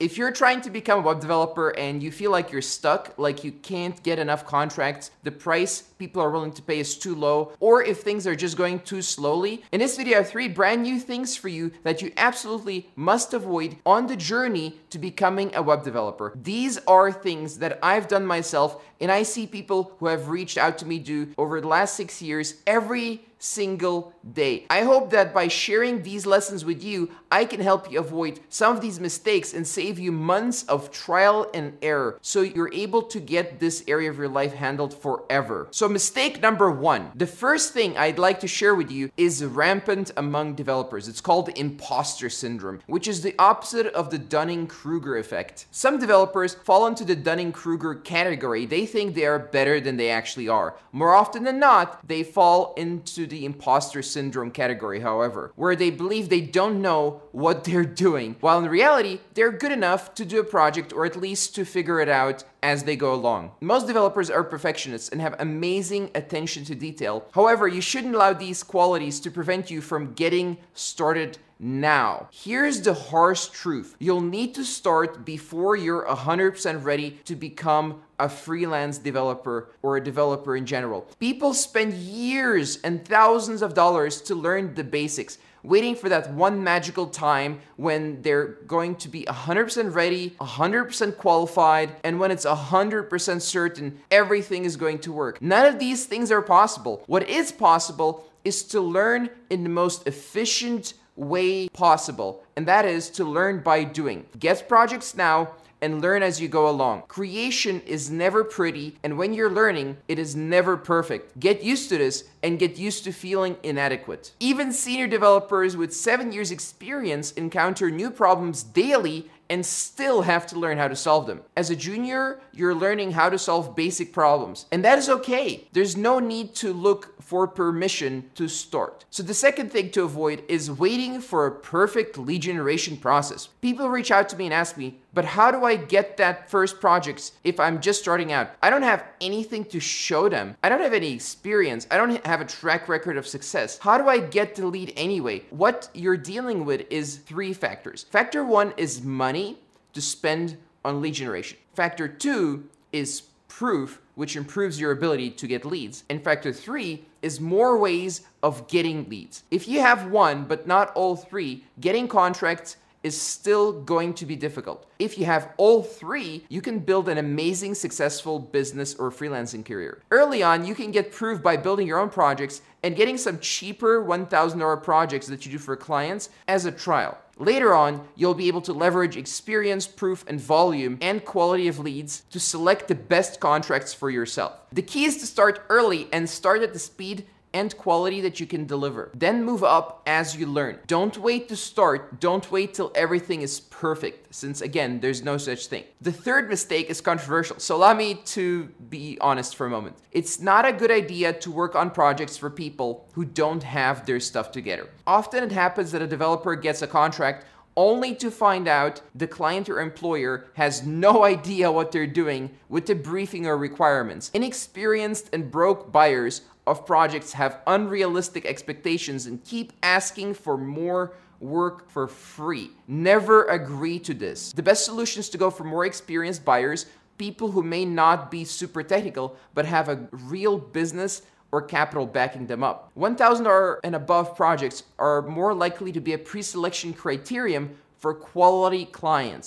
If you're trying to become a web developer and you feel like you're stuck, like you can't get enough contracts, the price people are willing to pay is too low, or if things are just going too slowly, in this video I have three brand new things for you that you absolutely must avoid on the journey to becoming a web developer. These are things that I've done myself and I see people who have reached out to me do over the last six years every single day. I hope that by sharing these lessons with you, I can help you avoid some of these mistakes and save you months of trial and error so you're able to get this area of your life handled forever. So, mistake number one the first thing I'd like to share with you is rampant among developers. It's called imposter syndrome, which is the opposite of the Dunning Kruger effect. Some developers fall into the Dunning Kruger category. They think they are better than they actually are. More often than not, they fall into the imposter syndrome category, however, where they believe they don't know what they're doing, while in reality, they're good enough to do a project or at least to figure it out as they go along. Most developers are perfectionists and have amazing attention to detail. However, you shouldn't allow these qualities to prevent you from getting started now. Here's the harsh truth. You'll need to start before you're 100% ready to become a freelance developer or a developer in general. People spend years and thousands of dollars to learn the basics waiting for that one magical time when they're going to be 100% ready, 100% qualified, and when it's 100% certain everything is going to work. None of these things are possible. What is possible is to learn in the most efficient way possible, and that is to learn by doing. Get projects now and learn as you go along. Creation is never pretty, and when you're learning, it is never perfect. Get used to this and get used to feeling inadequate. Even senior developers with seven years' experience encounter new problems daily and still have to learn how to solve them. As a junior, you're learning how to solve basic problems, and that is okay. There's no need to look for permission to start. So, the second thing to avoid is waiting for a perfect lead generation process. People reach out to me and ask me, but how do I get that first project if I'm just starting out? I don't have anything to show them. I don't have any experience. I don't have a track record of success. How do I get the lead anyway? What you're dealing with is three factors. Factor one is money to spend on lead generation. Factor two is proof, which improves your ability to get leads. And factor three is more ways of getting leads. If you have one, but not all three, getting contracts is still going to be difficult. If you have all three, you can build an amazing, successful business or freelancing career. Early on, you can get proof by building your own projects and getting some cheaper $1,000 projects that you do for clients as a trial. Later on, you'll be able to leverage experience, proof, and volume and quality of leads to select the best contracts for yourself. The key is to start early and start at the speed and quality that you can deliver. Then move up as you learn. Don't wait to start. Don't wait till everything is perfect, since again, there's no such thing. The third mistake is controversial. So allow me to be honest for a moment. It's not a good idea to work on projects for people who don't have their stuff together. Often it happens that a developer gets a contract only to find out the client or employer has no idea what they're doing with the briefing or requirements. Inexperienced and broke buyers of projects have unrealistic expectations and keep asking for more work for free. Never agree to this. The best solution is to go for more experienced buyers, people who may not be super technical but have a real business or capital backing them up. $1,000 and above projects are more likely to be a pre selection criterion for quality clients.